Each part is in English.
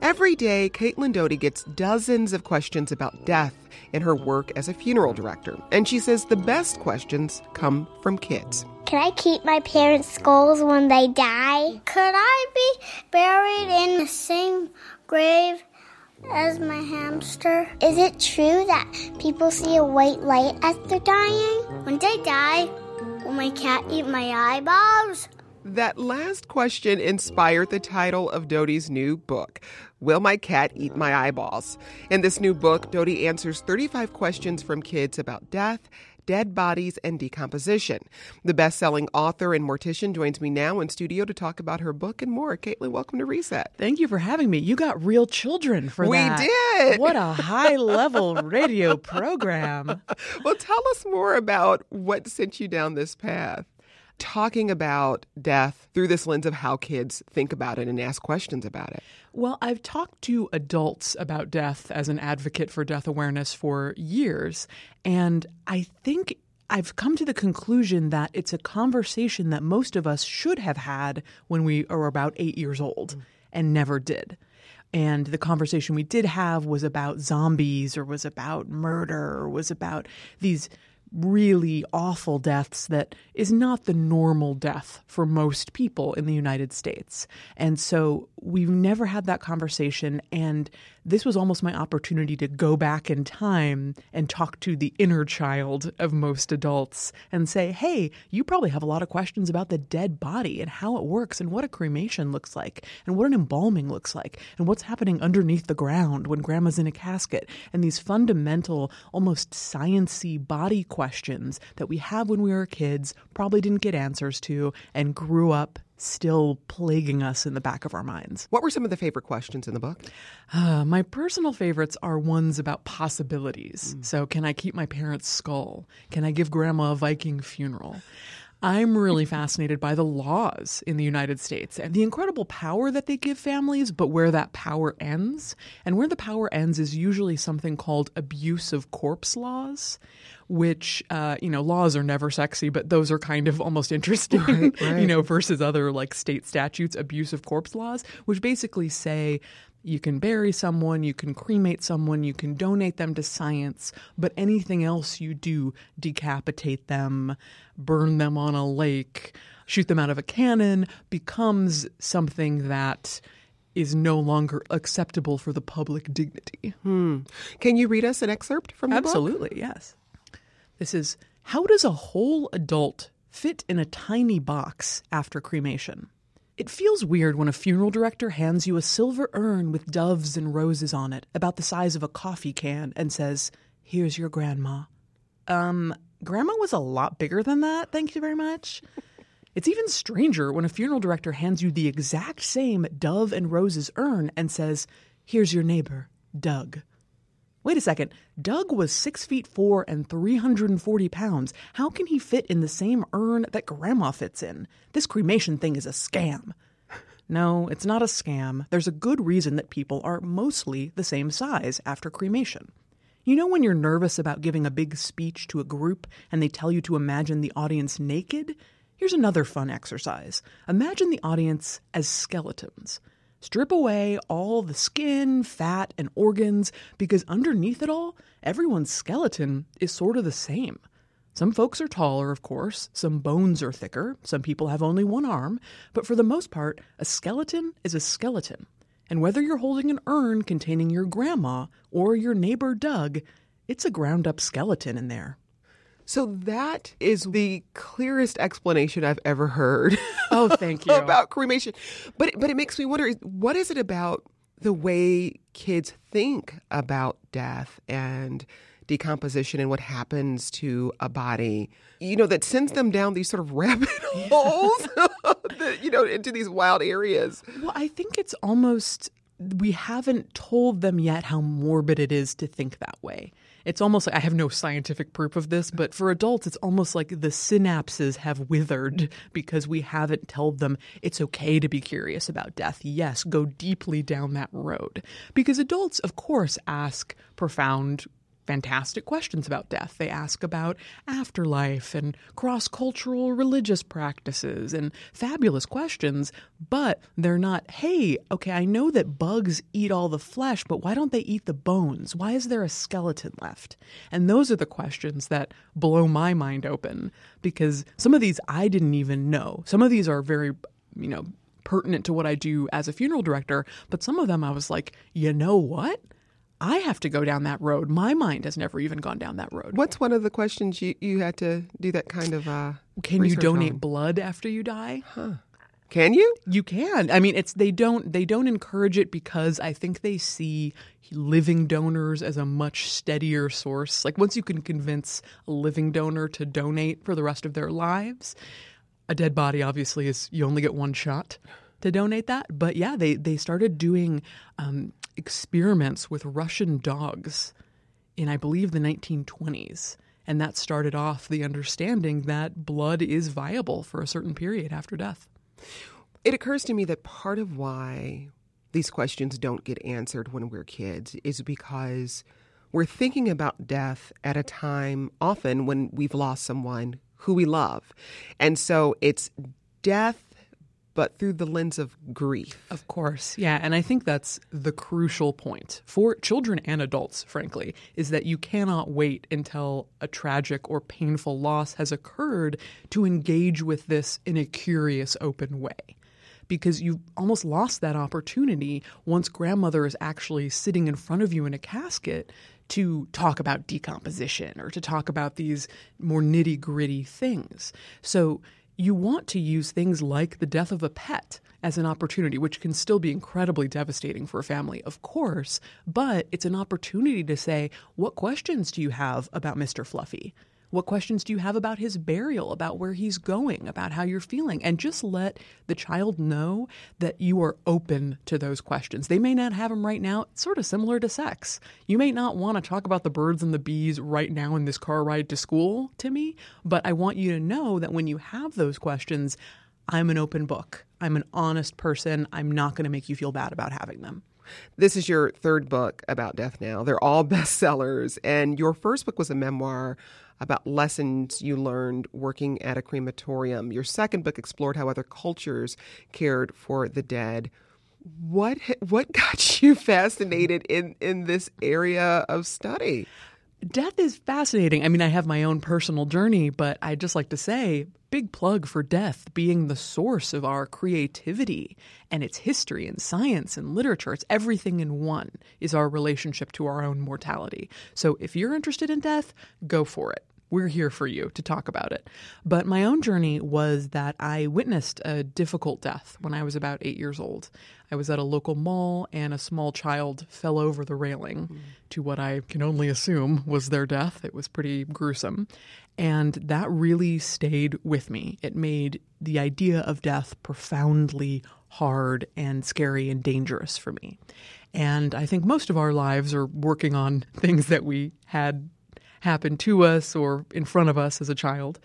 Every day, Caitlin Doughty gets dozens of questions about death in her work as a funeral director. And she says the best questions come from kids. Can I keep my parents' skulls when they die? Could I be buried in the same grave as my hamster? Is it true that people see a white light as they're dying? When they die, will my cat eat my eyeballs? That last question inspired the title of Doughty's new book, Will My Cat Eat My Eyeballs? In this new book, Doughty answers 35 questions from kids about death, dead bodies, and decomposition. The best selling author and mortician joins me now in studio to talk about her book and more. Caitlin, welcome to Reset. Thank you for having me. You got real children for we that. We did. What a high level radio program. well, tell us more about what sent you down this path talking about death through this lens of how kids think about it and ask questions about it? Well, I've talked to adults about death as an advocate for death awareness for years, and I think I've come to the conclusion that it's a conversation that most of us should have had when we are about eight years old and never did. And the conversation we did have was about zombies or was about murder or was about these really awful deaths that is not the normal death for most people in the United States. And so we've never had that conversation. And this was almost my opportunity to go back in time and talk to the inner child of most adults and say, hey, you probably have a lot of questions about the dead body and how it works and what a cremation looks like and what an embalming looks like and what's happening underneath the ground when grandma's in a casket. And these fundamental, almost sciency body questions that we have when we were kids, probably didn't get answers to, and grew up still plaguing us in the back of our minds. What were some of the favorite questions in the book? Uh, my personal favorites are ones about possibilities. Mm. So, can I keep my parents' skull? Can I give grandma a Viking funeral? I'm really fascinated by the laws in the United States and the incredible power that they give families, but where that power ends. And where the power ends is usually something called abuse of corpse laws, which, uh, you know, laws are never sexy, but those are kind of almost interesting, right, right. you know, versus other like state statutes, abuse of corpse laws, which basically say you can bury someone, you can cremate someone, you can donate them to science, but anything else you do, decapitate them, burn them on a lake, shoot them out of a cannon, becomes something that is no longer acceptable for the public dignity. Hmm. Can you read us an excerpt from the Absolutely, book? yes. This is How does a whole adult fit in a tiny box after cremation? It feels weird when a funeral director hands you a silver urn with doves and roses on it, about the size of a coffee can, and says, Here's your grandma. Um, grandma was a lot bigger than that, thank you very much. It's even stranger when a funeral director hands you the exact same dove and roses urn and says, Here's your neighbor, Doug. Wait a second. Doug was six feet four and 340 pounds. How can he fit in the same urn that Grandma fits in? This cremation thing is a scam. No, it's not a scam. There's a good reason that people are mostly the same size after cremation. You know when you're nervous about giving a big speech to a group and they tell you to imagine the audience naked? Here's another fun exercise. Imagine the audience as skeletons. Strip away all the skin, fat, and organs because underneath it all, everyone's skeleton is sort of the same. Some folks are taller, of course, some bones are thicker, some people have only one arm, but for the most part, a skeleton is a skeleton. And whether you're holding an urn containing your grandma or your neighbor Doug, it's a ground up skeleton in there. So that is the clearest explanation I've ever heard. Oh, thank you. about cremation. But but it makes me wonder what is it about the way kids think about death and decomposition and what happens to a body, you know, that sends them down these sort of rabbit holes the, you know, into these wild areas. Well, I think it's almost we haven't told them yet how morbid it is to think that way. It's almost like I have no scientific proof of this, but for adults, it's almost like the synapses have withered because we haven't told them it's okay to be curious about death. Yes, go deeply down that road. Because adults, of course, ask profound fantastic questions about death. They ask about afterlife and cross cultural religious practices and fabulous questions, but they're not, hey, okay, I know that bugs eat all the flesh, but why don't they eat the bones? Why is there a skeleton left? And those are the questions that blow my mind open because some of these I didn't even know. Some of these are very, you know, pertinent to what I do as a funeral director, but some of them I was like, you know what? I have to go down that road. My mind has never even gone down that road. What's one of the questions you, you had to do that kind of uh Can you donate on? blood after you die? Can you? You can. I mean, it's they don't they don't encourage it because I think they see living donors as a much steadier source. Like once you can convince a living donor to donate for the rest of their lives, a dead body obviously is you only get one shot to donate that. But yeah, they they started doing um, experiments with Russian dogs in I believe the 1920s. And that started off the understanding that blood is viable for a certain period after death. It occurs to me that part of why these questions don't get answered when we're kids is because we're thinking about death at a time often when we've lost someone who we love. And so it's death, but through the lens of grief. Of course. Yeah. And I think that's the crucial point for children and adults, frankly, is that you cannot wait until a tragic or painful loss has occurred to engage with this in a curious, open way. Because you've almost lost that opportunity once grandmother is actually sitting in front of you in a casket to talk about decomposition or to talk about these more nitty gritty things. So you want to use things like the death of a pet as an opportunity, which can still be incredibly devastating for a family, of course, but it's an opportunity to say, what questions do you have about Mr. Fluffy? What questions do you have about his burial, about where he's going, about how you're feeling? And just let the child know that you are open to those questions. They may not have them right now. It's sort of similar to sex. You may not want to talk about the birds and the bees right now in this car ride to school, Timmy, but I want you to know that when you have those questions, I'm an open book. I'm an honest person. I'm not going to make you feel bad about having them. This is your third book about death now. They're all bestsellers. And your first book was a memoir about lessons you learned working at a crematorium. Your second book explored how other cultures cared for the dead. What what got you fascinated in in this area of study? Death is fascinating. I mean, I have my own personal journey, but I just like to say big plug for death being the source of our creativity and its history and science and literature. It's everything in one is our relationship to our own mortality. So if you're interested in death, go for it. We're here for you to talk about it. But my own journey was that I witnessed a difficult death when I was about eight years old. I was at a local mall and a small child fell over the railing mm. to what I can only assume was their death. It was pretty gruesome. And that really stayed with me. It made the idea of death profoundly hard and scary and dangerous for me. And I think most of our lives are working on things that we had happen to us or in front of us as a child.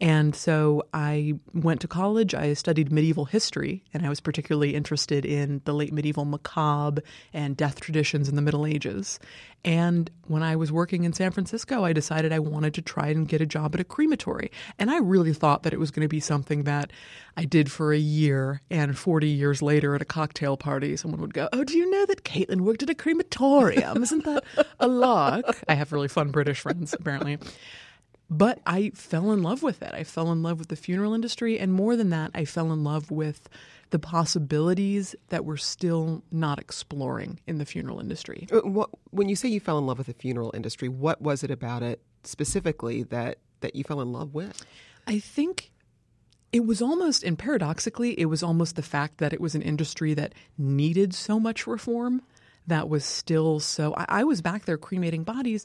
And so I went to college. I studied medieval history, and I was particularly interested in the late medieval macabre and death traditions in the Middle Ages. And when I was working in San Francisco, I decided I wanted to try and get a job at a crematory. And I really thought that it was going to be something that I did for a year. And 40 years later at a cocktail party, someone would go, Oh, do you know that Caitlin worked at a crematorium? Isn't that a lark? I have really fun British friends, apparently. But I fell in love with it. I fell in love with the funeral industry. And more than that, I fell in love with the possibilities that we're still not exploring in the funeral industry. Uh, what, when you say you fell in love with the funeral industry, what was it about it specifically that, that you fell in love with? I think it was almost, and paradoxically, it was almost the fact that it was an industry that needed so much reform that was still so. I, I was back there cremating bodies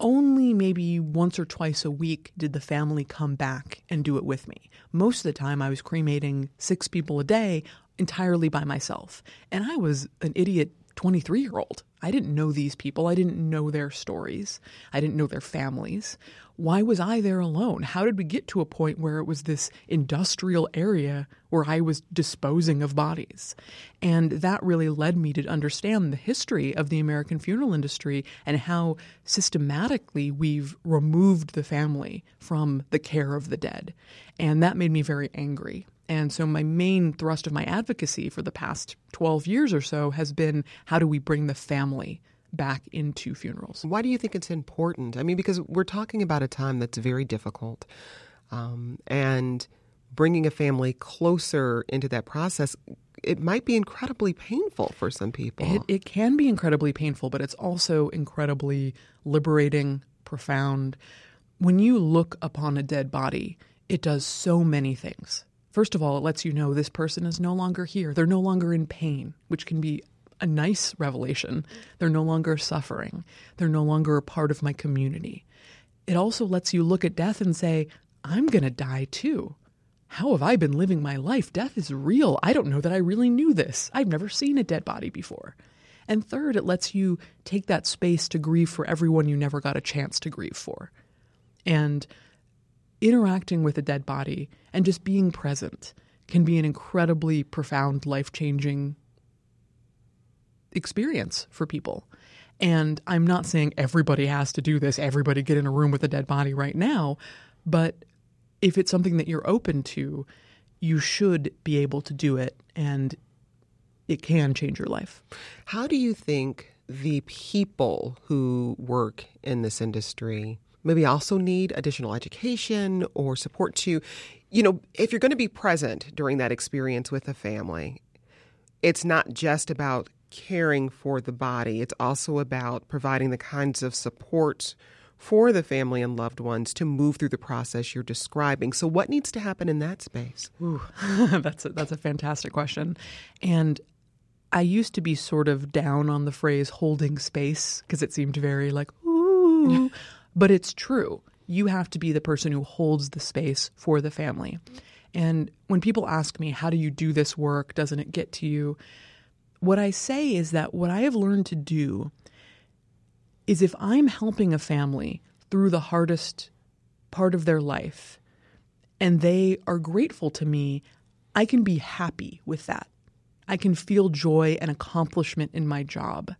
only maybe once or twice a week did the family come back and do it with me. Most of the time, I was cremating six people a day entirely by myself. And I was an idiot 23 year old. I didn't know these people. I didn't know their stories. I didn't know their families. Why was I there alone? How did we get to a point where it was this industrial area where I was disposing of bodies? And that really led me to understand the history of the American funeral industry and how systematically we've removed the family from the care of the dead. And that made me very angry. And so, my main thrust of my advocacy for the past 12 years or so has been how do we bring the family back into funerals? Why do you think it's important? I mean, because we're talking about a time that's very difficult. Um, and bringing a family closer into that process, it might be incredibly painful for some people. It, it can be incredibly painful, but it's also incredibly liberating, profound. When you look upon a dead body, it does so many things. First of all, it lets you know this person is no longer here. They're no longer in pain, which can be a nice revelation. They're no longer suffering. They're no longer a part of my community. It also lets you look at death and say, I'm going to die too. How have I been living my life? Death is real. I don't know that I really knew this. I've never seen a dead body before. And third, it lets you take that space to grieve for everyone you never got a chance to grieve for. And interacting with a dead body and just being present can be an incredibly profound, life changing experience for people. And I'm not saying everybody has to do this, everybody get in a room with a dead body right now, but if it's something that you're open to, you should be able to do it and it can change your life. How do you think the people who work in this industry maybe also need additional education or support to, you know, if you're going to be present during that experience with a family, it's not just about caring for the body, it's also about providing the kinds of support for the family and loved ones to move through the process you're describing. So, what needs to happen in that space? Ooh, that's a, that's a fantastic question, and I used to be sort of down on the phrase "holding space" because it seemed very like ooh, but it's true. You have to be the person who holds the space for the family. And when people ask me, how do you do this work? Doesn't it get to you? What I say is that what I have learned to do is if I'm helping a family through the hardest part of their life and they are grateful to me, I can be happy with that. I can feel joy and accomplishment in my job.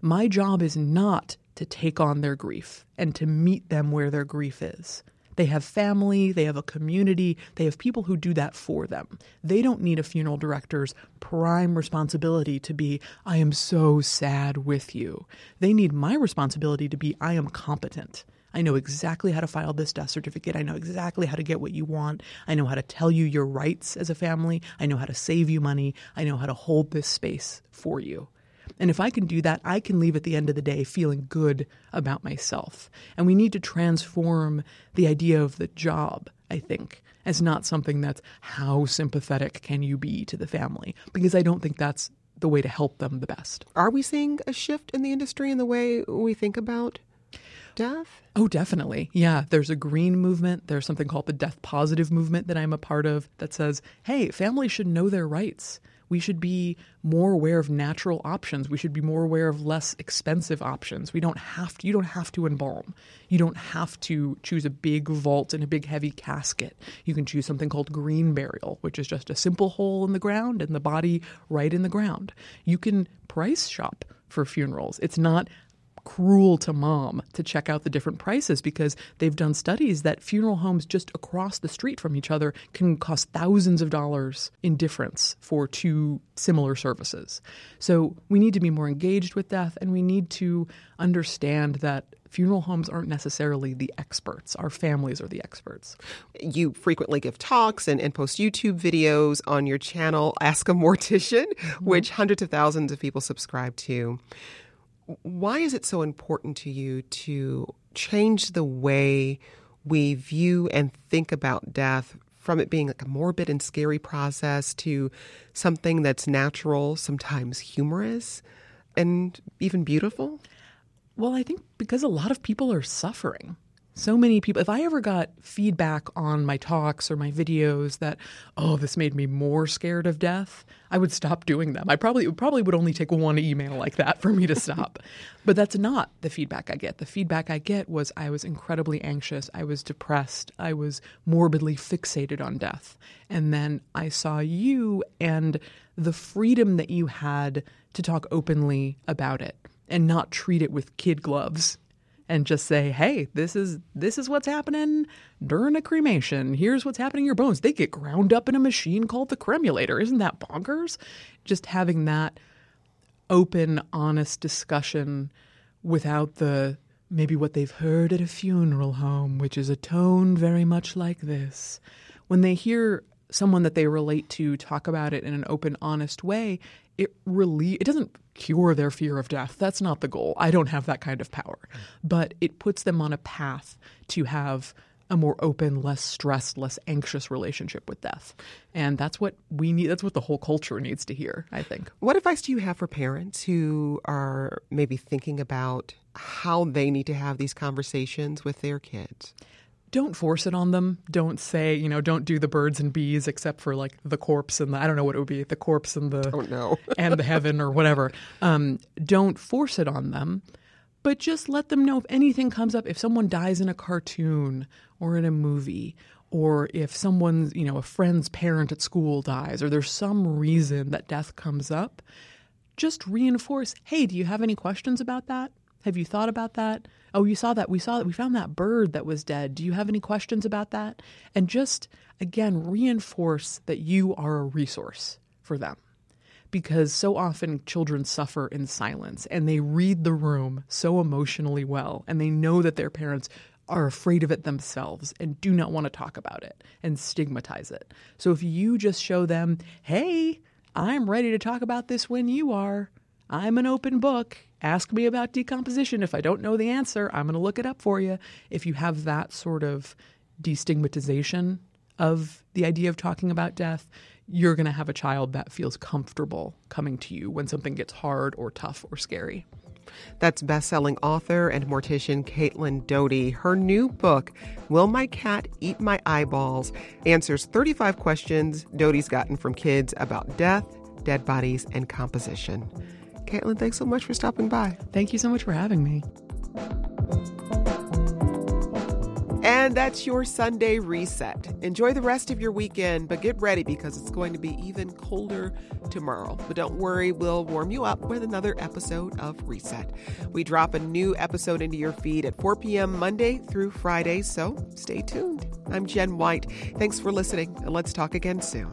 My job is not to take on their grief and to meet them where their grief is. They have family, they have a community, they have people who do that for them. They don't need a funeral director's prime responsibility to be, I am so sad with you. They need my responsibility to be, I am competent. I know exactly how to file this death certificate. I know exactly how to get what you want. I know how to tell you your rights as a family. I know how to save you money. I know how to hold this space for you. And if I can do that, I can leave at the end of the day feeling good about myself. And we need to transform the idea of the job, I think, as not something that's how sympathetic can you be to the family, because I don't think that's the way to help them the best. Are we seeing a shift in the industry in the way we think about death? Oh, definitely. Yeah, there's a green movement. There's something called the death positive movement that I'm a part of that says, hey, families should know their rights we should be more aware of natural options. We should be more aware of less expensive options. We don't have to, you don't have to embalm. You don't have to choose a big vault and a big heavy casket. You can choose something called green burial, which is just a simple hole in the ground and the body right in the ground. You can price shop for funerals. It's not cruel to mom to check out the different prices because they've done studies that funeral homes just across the street from each other can cost thousands of dollars in difference for two similar services. So we need to be more engaged with death and we need to understand that funeral homes aren't necessarily the experts. Our families are the experts. You frequently give talks and, and post YouTube videos on your channel, Ask a Mortician, mm-hmm. which hundreds of thousands of people subscribe to. Why is it so important to you to change the way we view and think about death from it being like a morbid and scary process to something that's natural, sometimes humorous, and even beautiful? Well, I think because a lot of people are suffering. So many people, if I ever got feedback on my talks or my videos that, oh, this made me more scared of death, I would stop doing them. I probably, it probably would only take one email like that for me to stop. but that's not the feedback I get. The feedback I get was I was incredibly anxious. I was depressed. I was morbidly fixated on death. And then I saw you and the freedom that you had to talk openly about it and not treat it with kid gloves and just say, "Hey, this is this is what's happening during a cremation. Here's what's happening in your bones. They get ground up in a machine called the cremulator. Isn't that bonkers?" Just having that open, honest discussion without the maybe what they've heard at a funeral home, which is a tone very much like this. When they hear someone that they relate to talk about it in an open, honest way, it really it doesn't cure their fear of death. That's not the goal. I don't have that kind of power. But it puts them on a path to have a more open, less stressed, less anxious relationship with death. And that's what we need that's what the whole culture needs to hear, I think. What advice do you have for parents who are maybe thinking about how they need to have these conversations with their kids? Don't force it on them. Don't say, you know, don't do the birds and bees except for like the corpse and the I don't know what it would be, the corpse and the oh no and the heaven or whatever. Um, don't force it on them, but just let them know if anything comes up. If someone dies in a cartoon or in a movie, or if someone's, you know, a friend's parent at school dies, or there's some reason that death comes up, just reinforce. Hey, do you have any questions about that? Have you thought about that? Oh, you saw that. We saw that. We found that bird that was dead. Do you have any questions about that? And just, again, reinforce that you are a resource for them. Because so often children suffer in silence and they read the room so emotionally well and they know that their parents are afraid of it themselves and do not want to talk about it and stigmatize it. So if you just show them, hey, I'm ready to talk about this when you are, I'm an open book. Ask me about decomposition. If I don't know the answer, I'm going to look it up for you. If you have that sort of destigmatization of the idea of talking about death, you're going to have a child that feels comfortable coming to you when something gets hard or tough or scary. That's best-selling author and mortician Caitlin Doughty. Her new book, Will My Cat Eat My Eyeballs, answers 35 questions Doughty's gotten from kids about death, dead bodies, and composition. Caitlin, thanks so much for stopping by. Thank you so much for having me. And that's your Sunday reset. Enjoy the rest of your weekend, but get ready because it's going to be even colder tomorrow. But don't worry, we'll warm you up with another episode of Reset. We drop a new episode into your feed at 4 p.m. Monday through Friday, so stay tuned. I'm Jen White. Thanks for listening, and let's talk again soon.